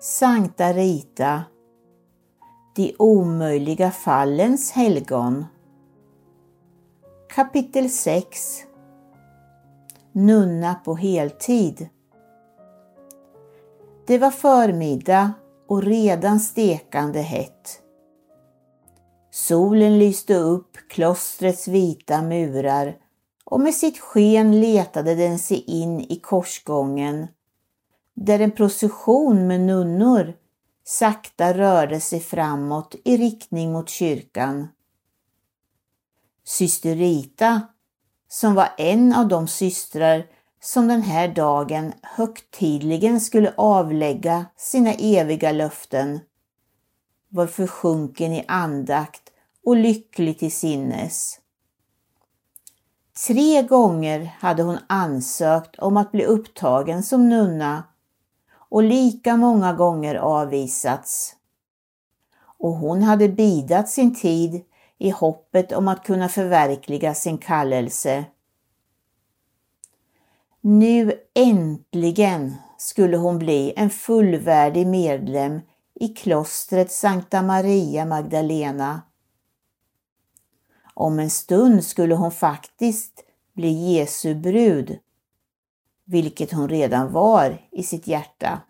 Sankta Rita, De omöjliga fallens helgon. Kapitel 6 Nunna på heltid. Det var förmiddag och redan stekande hett. Solen lyste upp klostrets vita murar och med sitt sken letade den sig in i korsgången där en procession med nunnor sakta rörde sig framåt i riktning mot kyrkan. Syster Rita, som var en av de systrar som den här dagen högtidligen skulle avlägga sina eviga löften, var försjunken i andakt och lycklig till sinnes. Tre gånger hade hon ansökt om att bli upptagen som nunna och lika många gånger avvisats. Och hon hade bidat sin tid i hoppet om att kunna förverkliga sin kallelse. Nu äntligen skulle hon bli en fullvärdig medlem i klostret Sankta Maria Magdalena. Om en stund skulle hon faktiskt bli Jesu brud, vilket hon redan var i sitt hjärta.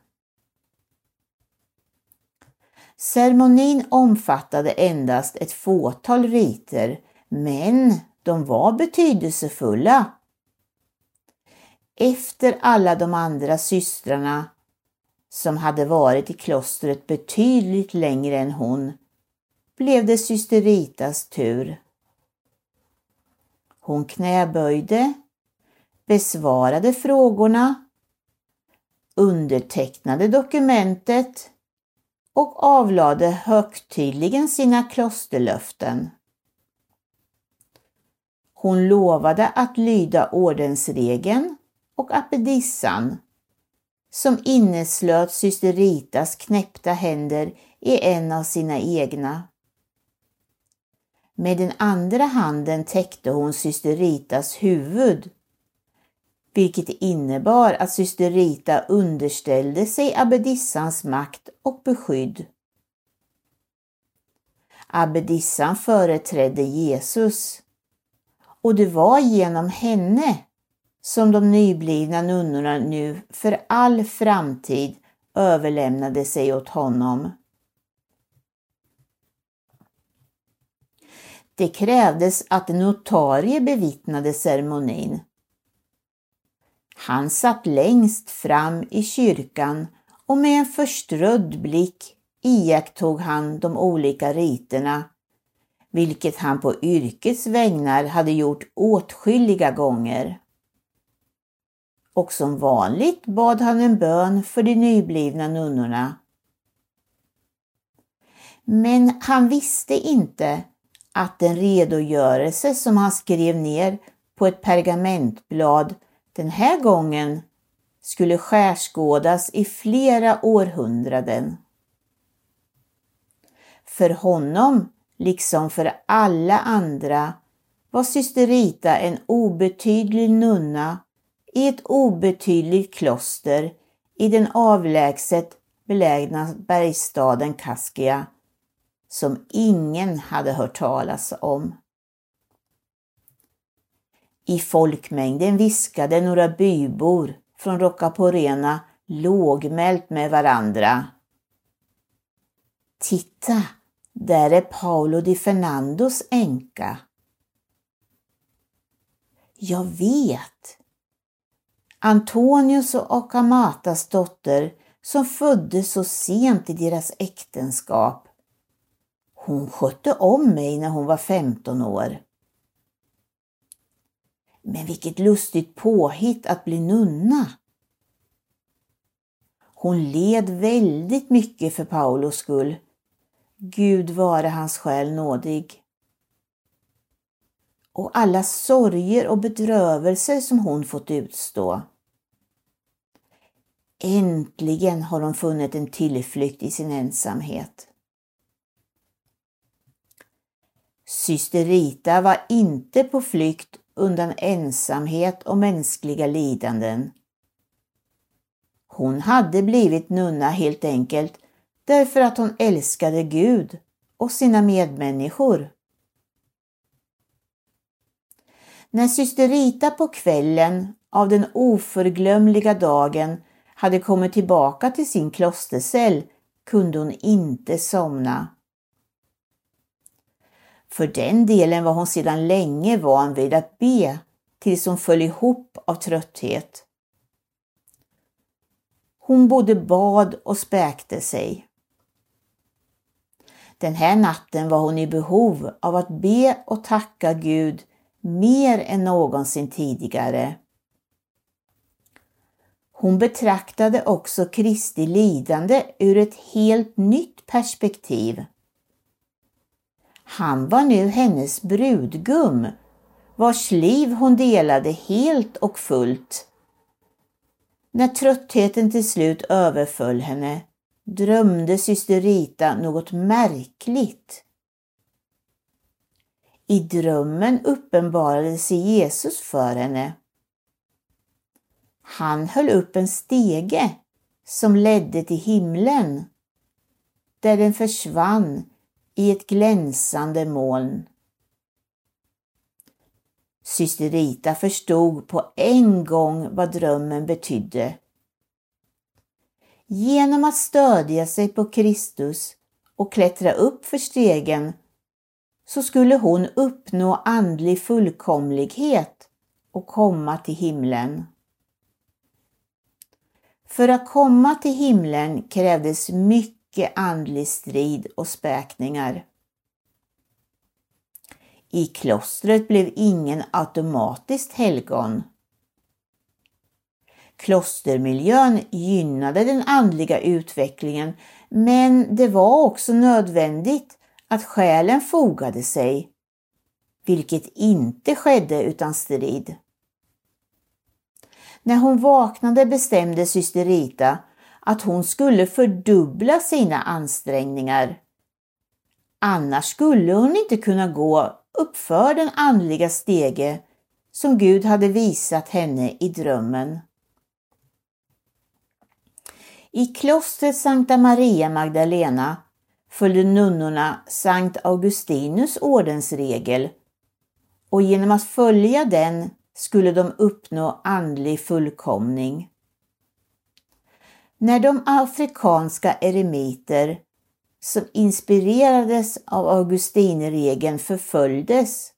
Ceremonin omfattade endast ett fåtal riter, men de var betydelsefulla. Efter alla de andra systrarna som hade varit i klostret betydligt längre än hon blev det syster Ritas tur. Hon knäböjde, besvarade frågorna, undertecknade dokumentet och avlade högtidligen sina klosterlöften. Hon lovade att lyda ordensregeln och abbedissan som inneslöt syster Ritas knäppta händer i en av sina egna. Med den andra handen täckte hon syster Ritas huvud, vilket innebar att syster Rita underställde sig abbedissans makt och beskydd. Abbedissan företrädde Jesus och det var genom henne som de nyblivna nunnorna nu för all framtid överlämnade sig åt honom. Det krävdes att en notarie bevittnade ceremonin. Han satt längst fram i kyrkan och med en förströdd blick iakttog han de olika riterna, vilket han på yrkets vägnar hade gjort åtskilliga gånger. Och som vanligt bad han en bön för de nyblivna nunnorna. Men han visste inte att den redogörelse som han skrev ner på ett pergamentblad den här gången skulle skärskådas i flera århundraden. För honom, liksom för alla andra, var syster Rita en obetydlig nunna i ett obetydligt kloster i den avlägset belägna bergsstaden Kaskia som ingen hade hört talas om. I folkmängden viskade några bybor från Rocaporena lågmält med varandra. Titta, där är Paolo di Fernandos änka. Jag vet. Antonius och Akamatas dotter som föddes så sent i deras äktenskap. Hon skötte om mig när hon var 15 år. Men vilket lustigt påhitt att bli nunna. Hon led väldigt mycket för Paulos skull. Gud vare hans själ nådig. Och alla sorger och bedrövelser som hon fått utstå. Äntligen har hon funnit en tillflykt i sin ensamhet. Syster Rita var inte på flykt undan ensamhet och mänskliga lidanden. Hon hade blivit nunna helt enkelt därför att hon älskade Gud och sina medmänniskor. När syster Rita på kvällen av den oförglömliga dagen hade kommit tillbaka till sin klostercell kunde hon inte somna. För den delen var hon sedan länge van vid att be tills hon föll ihop av trötthet. Hon både bad och späkte sig. Den här natten var hon i behov av att be och tacka Gud mer än någonsin tidigare. Hon betraktade också Kristi lidande ur ett helt nytt perspektiv. Han var nu hennes brudgum, vars liv hon delade helt och fullt. När tröttheten till slut överföll henne drömde syster Rita något märkligt. I drömmen uppenbarade sig Jesus för henne. Han höll upp en stege som ledde till himlen, där den försvann i ett glänsande moln. Syster Rita förstod på en gång vad drömmen betydde. Genom att stödja sig på Kristus och klättra upp för stegen så skulle hon uppnå andlig fullkomlighet och komma till himlen. För att komma till himlen krävdes mycket andlig strid och späkningar. I klostret blev ingen automatiskt helgon. Klostermiljön gynnade den andliga utvecklingen men det var också nödvändigt att själen fogade sig, vilket inte skedde utan strid. När hon vaknade bestämde syster Rita att hon skulle fördubbla sina ansträngningar. Annars skulle hon inte kunna gå uppför den andliga stege som Gud hade visat henne i drömmen. I klostret Sankta Maria Magdalena följde nunnorna Sankt Augustinus ordensregel och genom att följa den skulle de uppnå andlig fullkomning. När de afrikanska eremiter som inspirerades av Augustinerregeln förföljdes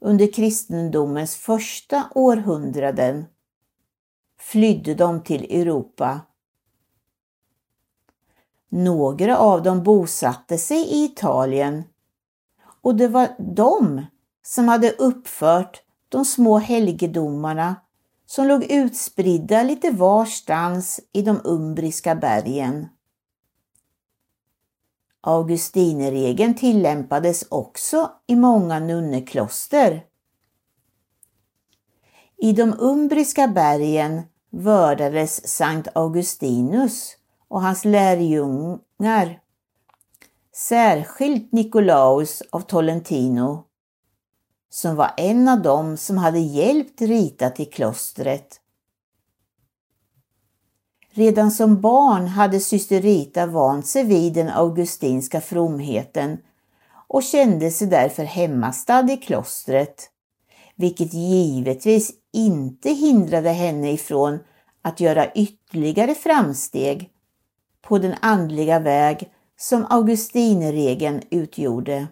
under kristendomens första århundraden flydde de till Europa. Några av dem bosatte sig i Italien och det var de som hade uppfört de små helgedomarna som låg utspridda lite varstans i de umbriska bergen. Augustineregeln tillämpades också i många nunnekloster. I de umbriska bergen vördades Sankt Augustinus och hans lärjungar, särskilt Nikolaus av Tolentino, som var en av dem som hade hjälpt Rita till klostret. Redan som barn hade syster Rita vant sig vid den augustinska fromheten och kände sig därför hemmastad i klostret, vilket givetvis inte hindrade henne ifrån att göra ytterligare framsteg på den andliga väg som augustinerregeln utgjorde.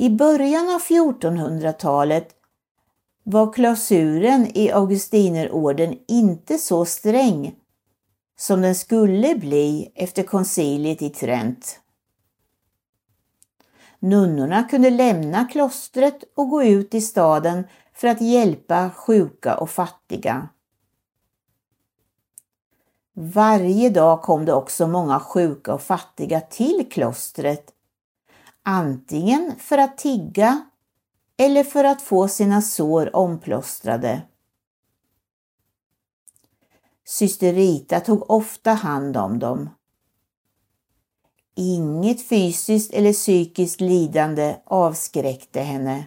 I början av 1400-talet var klausuren i Augustinerorden inte så sträng som den skulle bli efter konciliet i Trent. Nunnorna kunde lämna klostret och gå ut i staden för att hjälpa sjuka och fattiga. Varje dag kom det också många sjuka och fattiga till klostret, antingen för att tigga eller för att få sina sår omplåstrade. Syster Rita tog ofta hand om dem. Inget fysiskt eller psykiskt lidande avskräckte henne.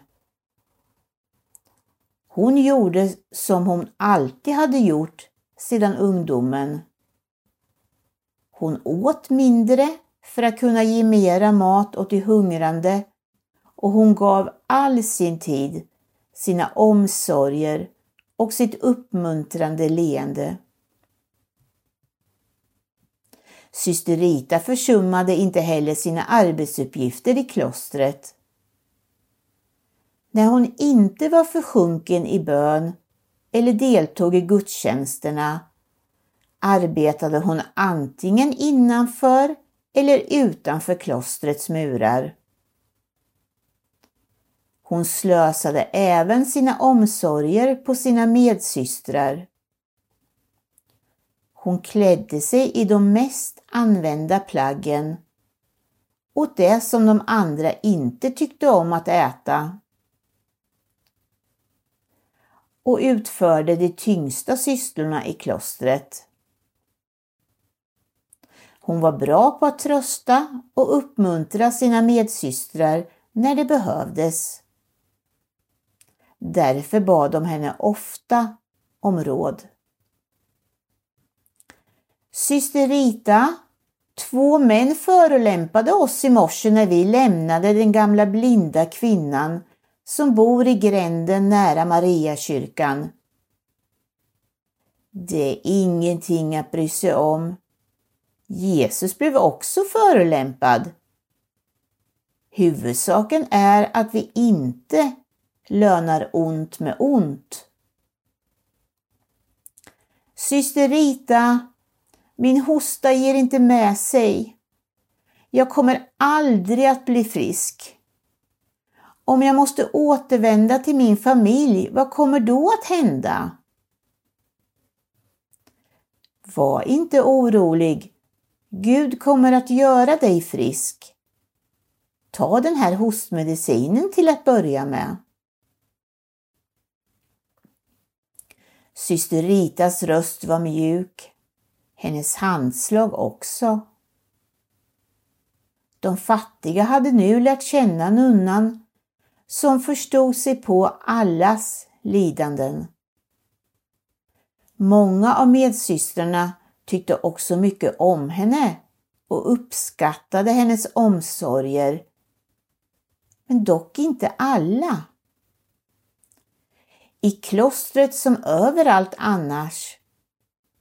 Hon gjorde som hon alltid hade gjort sedan ungdomen. Hon åt mindre för att kunna ge mera mat åt de hungrande och hon gav all sin tid, sina omsorger och sitt uppmuntrande leende. Syster Rita försummade inte heller sina arbetsuppgifter i klostret. När hon inte var försjunken i bön eller deltog i gudstjänsterna arbetade hon antingen innanför eller utanför klostrets murar. Hon slösade även sina omsorger på sina medsystrar. Hon klädde sig i de mest använda plaggen och det som de andra inte tyckte om att äta och utförde de tyngsta sysslorna i klostret. Hon var bra på att trösta och uppmuntra sina medsystrar när det behövdes. Därför bad de henne ofta om råd. Syster Rita, två män förolämpade oss i morse när vi lämnade den gamla blinda kvinnan som bor i gränden nära Mariakyrkan. Det är ingenting att bry sig om. Jesus blev också förolämpad. Huvudsaken är att vi inte lönar ont med ont. Syster Rita, min hosta ger inte med sig. Jag kommer aldrig att bli frisk. Om jag måste återvända till min familj, vad kommer då att hända? Var inte orolig. Gud kommer att göra dig frisk. Ta den här hostmedicinen till att börja med. Syster Ritas röst var mjuk, hennes handslag också. De fattiga hade nu lärt känna nunnan som förstod sig på allas lidanden. Många av medsystrarna tyckte också mycket om henne och uppskattade hennes omsorger. Men dock inte alla. I klostret som överallt annars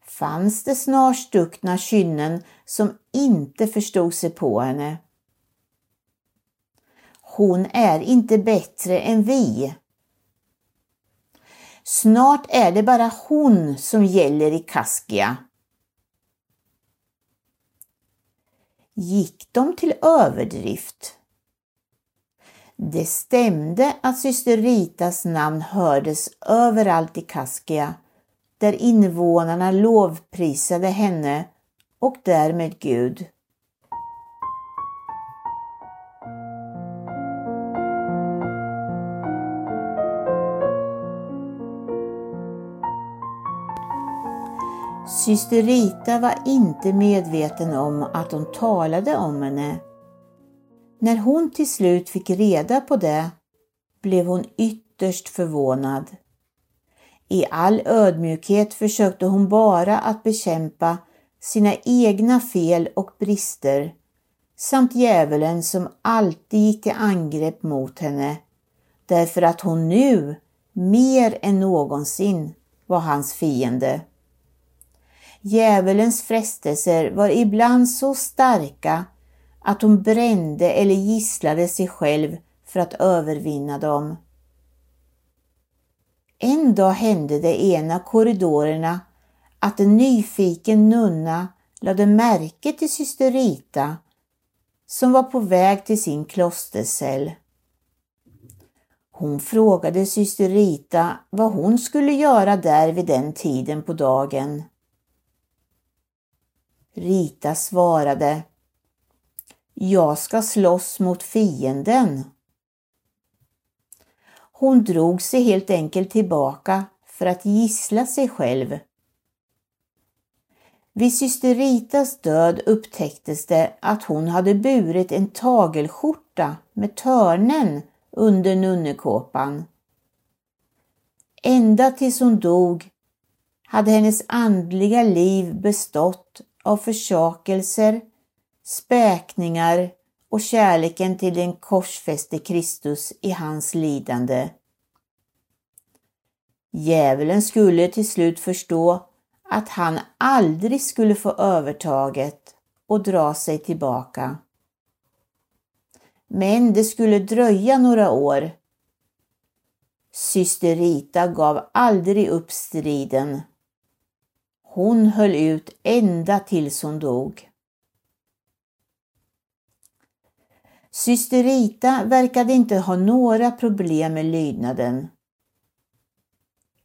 fanns det snarstuckna kynnen som inte förstod sig på henne. Hon är inte bättre än vi. Snart är det bara hon som gäller i Kaskia. Gick de till överdrift? Det stämde att syster Ritas namn hördes överallt i Kaskia, där invånarna lovprisade henne och därmed Gud. Syster Rita var inte medveten om att de talade om henne. När hon till slut fick reda på det blev hon ytterst förvånad. I all ödmjukhet försökte hon bara att bekämpa sina egna fel och brister samt djävulen som alltid gick till angrepp mot henne därför att hon nu mer än någonsin var hans fiende. Djävulens frestelser var ibland så starka att hon brände eller gisslade sig själv för att övervinna dem. En dag hände det i en av korridorerna att en nyfiken nunna lade märke till syster Rita som var på väg till sin klostercell. Hon frågade syster Rita vad hon skulle göra där vid den tiden på dagen. Rita svarade Jag ska slåss mot fienden. Hon drog sig helt enkelt tillbaka för att gissla sig själv. Vid syster Ritas död upptäcktes det att hon hade burit en tagelskjorta med törnen under nunnekåpan. Ända tills hon dog hade hennes andliga liv bestått av försakelser, späkningar och kärleken till den korsfäste Kristus i hans lidande. Djävulen skulle till slut förstå att han aldrig skulle få övertaget och dra sig tillbaka. Men det skulle dröja några år. Syster Rita gav aldrig upp striden. Hon höll ut ända tills hon dog. Syster Rita verkade inte ha några problem med lydnaden.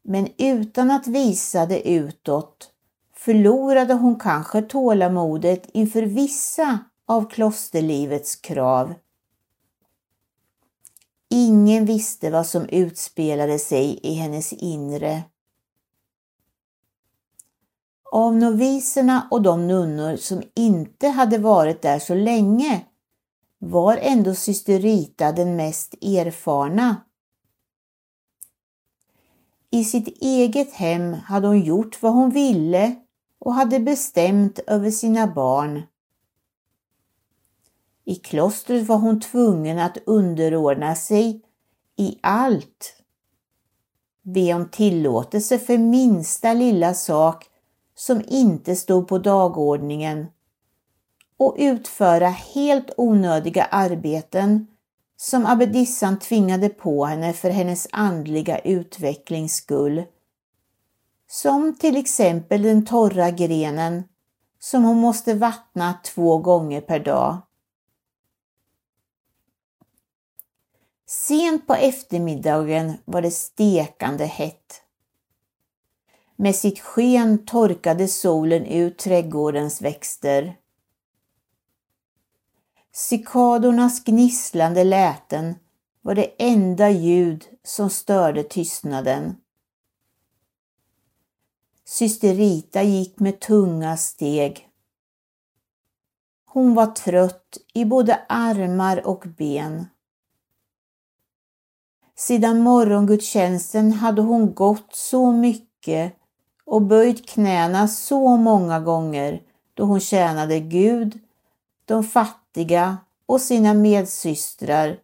Men utan att visa det utåt förlorade hon kanske tålamodet inför vissa av klosterlivets krav. Ingen visste vad som utspelade sig i hennes inre. Av noviserna och de nunnor som inte hade varit där så länge var ändå syster Rita den mest erfarna. I sitt eget hem hade hon gjort vad hon ville och hade bestämt över sina barn. I klostret var hon tvungen att underordna sig i allt. Be om tillåtelse för minsta lilla sak som inte stod på dagordningen och utföra helt onödiga arbeten som abbedissan tvingade på henne för hennes andliga utvecklings skull. Som till exempel den torra grenen som hon måste vattna två gånger per dag. Sent på eftermiddagen var det stekande hett. Med sitt sken torkade solen ut trädgårdens växter. Cikadornas gnisslande läten var det enda ljud som störde tystnaden. Syster Rita gick med tunga steg. Hon var trött i både armar och ben. Sedan morgongudstjänsten hade hon gått så mycket och böjt knäna så många gånger då hon tjänade Gud, de fattiga och sina medsystrar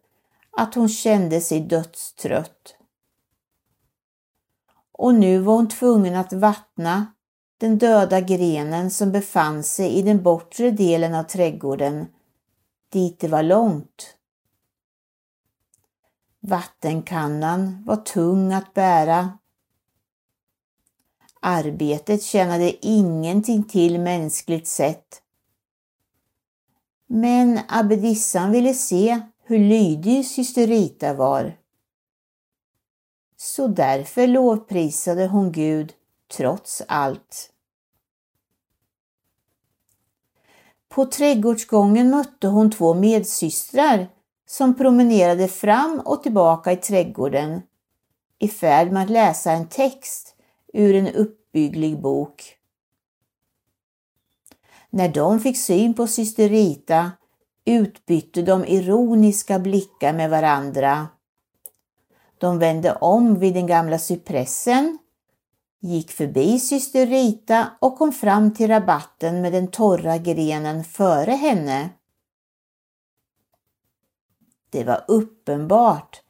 att hon kände sig dödstrött. Och nu var hon tvungen att vattna den döda grenen som befann sig i den bortre delen av trädgården, dit det var långt. Vattenkannan var tung att bära. Arbetet tjänade ingenting till mänskligt sett. Men abbedissan ville se hur lydig syster Rita var. Så därför lovprisade hon Gud trots allt. På trädgårdsgången mötte hon två medsystrar som promenerade fram och tillbaka i trädgården i färd med att läsa en text ur en uppbygglig bok. När de fick syn på syster Rita utbytte de ironiska blickar med varandra. De vände om vid den gamla cypressen, gick förbi syster Rita och kom fram till rabatten med den torra grenen före henne. Det var uppenbart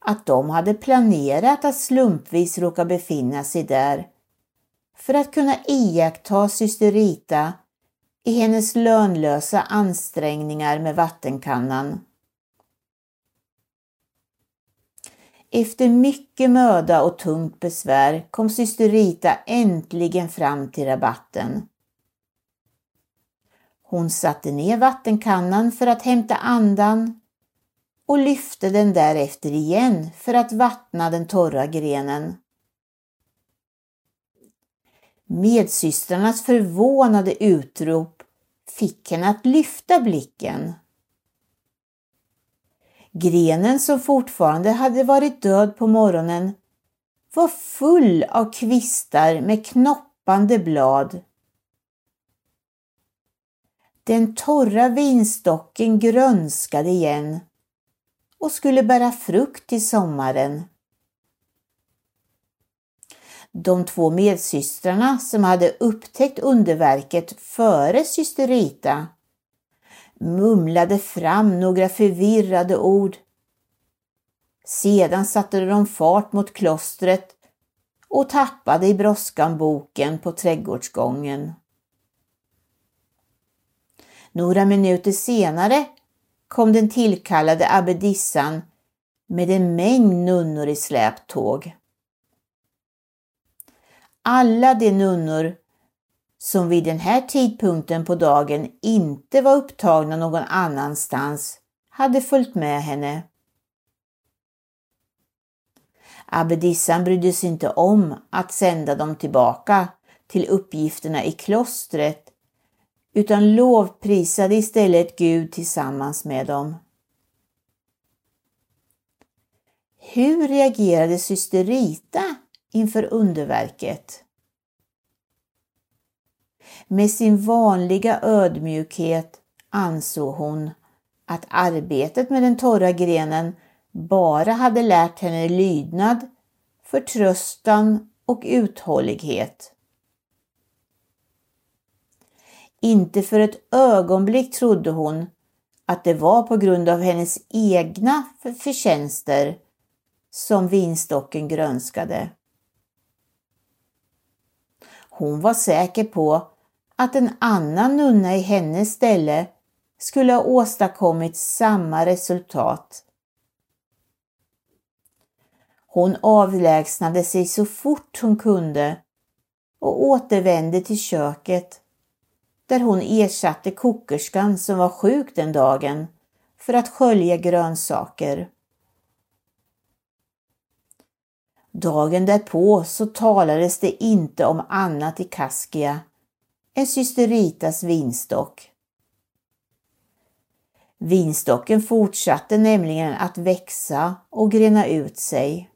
att de hade planerat att slumpvis råka befinna sig där för att kunna iaktta syster Rita i hennes lönlösa ansträngningar med vattenkannan. Efter mycket möda och tungt besvär kom syster Rita äntligen fram till rabatten. Hon satte ner vattenkannan för att hämta andan och lyfte den därefter igen för att vattna den torra grenen. Medsystrarnas förvånade utrop fick henne att lyfta blicken. Grenen som fortfarande hade varit död på morgonen var full av kvistar med knoppande blad. Den torra vinstocken grönskade igen och skulle bära frukt till sommaren. De två medsystrarna som hade upptäckt underverket före syster Rita mumlade fram några förvirrade ord. Sedan satte de fart mot klostret och tappade i brådskan boken på trädgårdsgången. Några minuter senare kom den tillkallade abbedissan med en mängd nunnor i släptåg. Alla de nunnor som vid den här tidpunkten på dagen inte var upptagna någon annanstans hade följt med henne. Abbedissan brydde sig inte om att sända dem tillbaka till uppgifterna i klostret utan lovprisade istället Gud tillsammans med dem. Hur reagerade syster Rita inför underverket? Med sin vanliga ödmjukhet ansåg hon att arbetet med den torra grenen bara hade lärt henne lydnad, förtröstan och uthållighet. Inte för ett ögonblick trodde hon att det var på grund av hennes egna förtjänster som vinstocken grönskade. Hon var säker på att en annan nunna i hennes ställe skulle ha åstadkommit samma resultat. Hon avlägsnade sig så fort hon kunde och återvände till köket där hon ersatte kokerskan som var sjuk den dagen för att skölja grönsaker. Dagen därpå så talades det inte om annat i Kaskia än syster Ritas vinstock. Vinstocken fortsatte nämligen att växa och grena ut sig.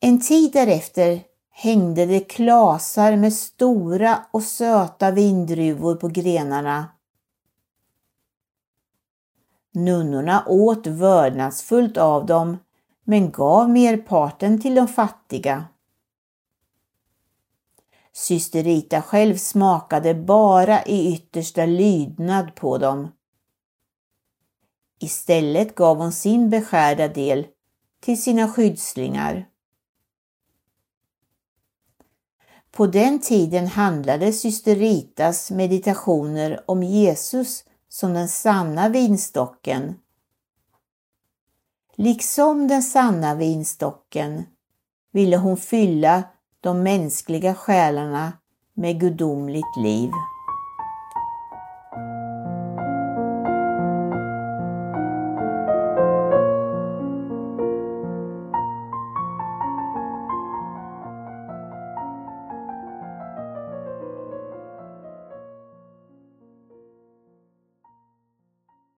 En tid därefter hängde det klasar med stora och söta vindruvor på grenarna. Nunnorna åt vördnadsfullt av dem men gav merparten till de fattiga. Syster Rita själv smakade bara i yttersta lydnad på dem. Istället gav hon sin beskärda del till sina skyddslingar. På den tiden handlade syster Ritas meditationer om Jesus som den sanna vinstocken. Liksom den sanna vinstocken ville hon fylla de mänskliga själarna med gudomligt liv.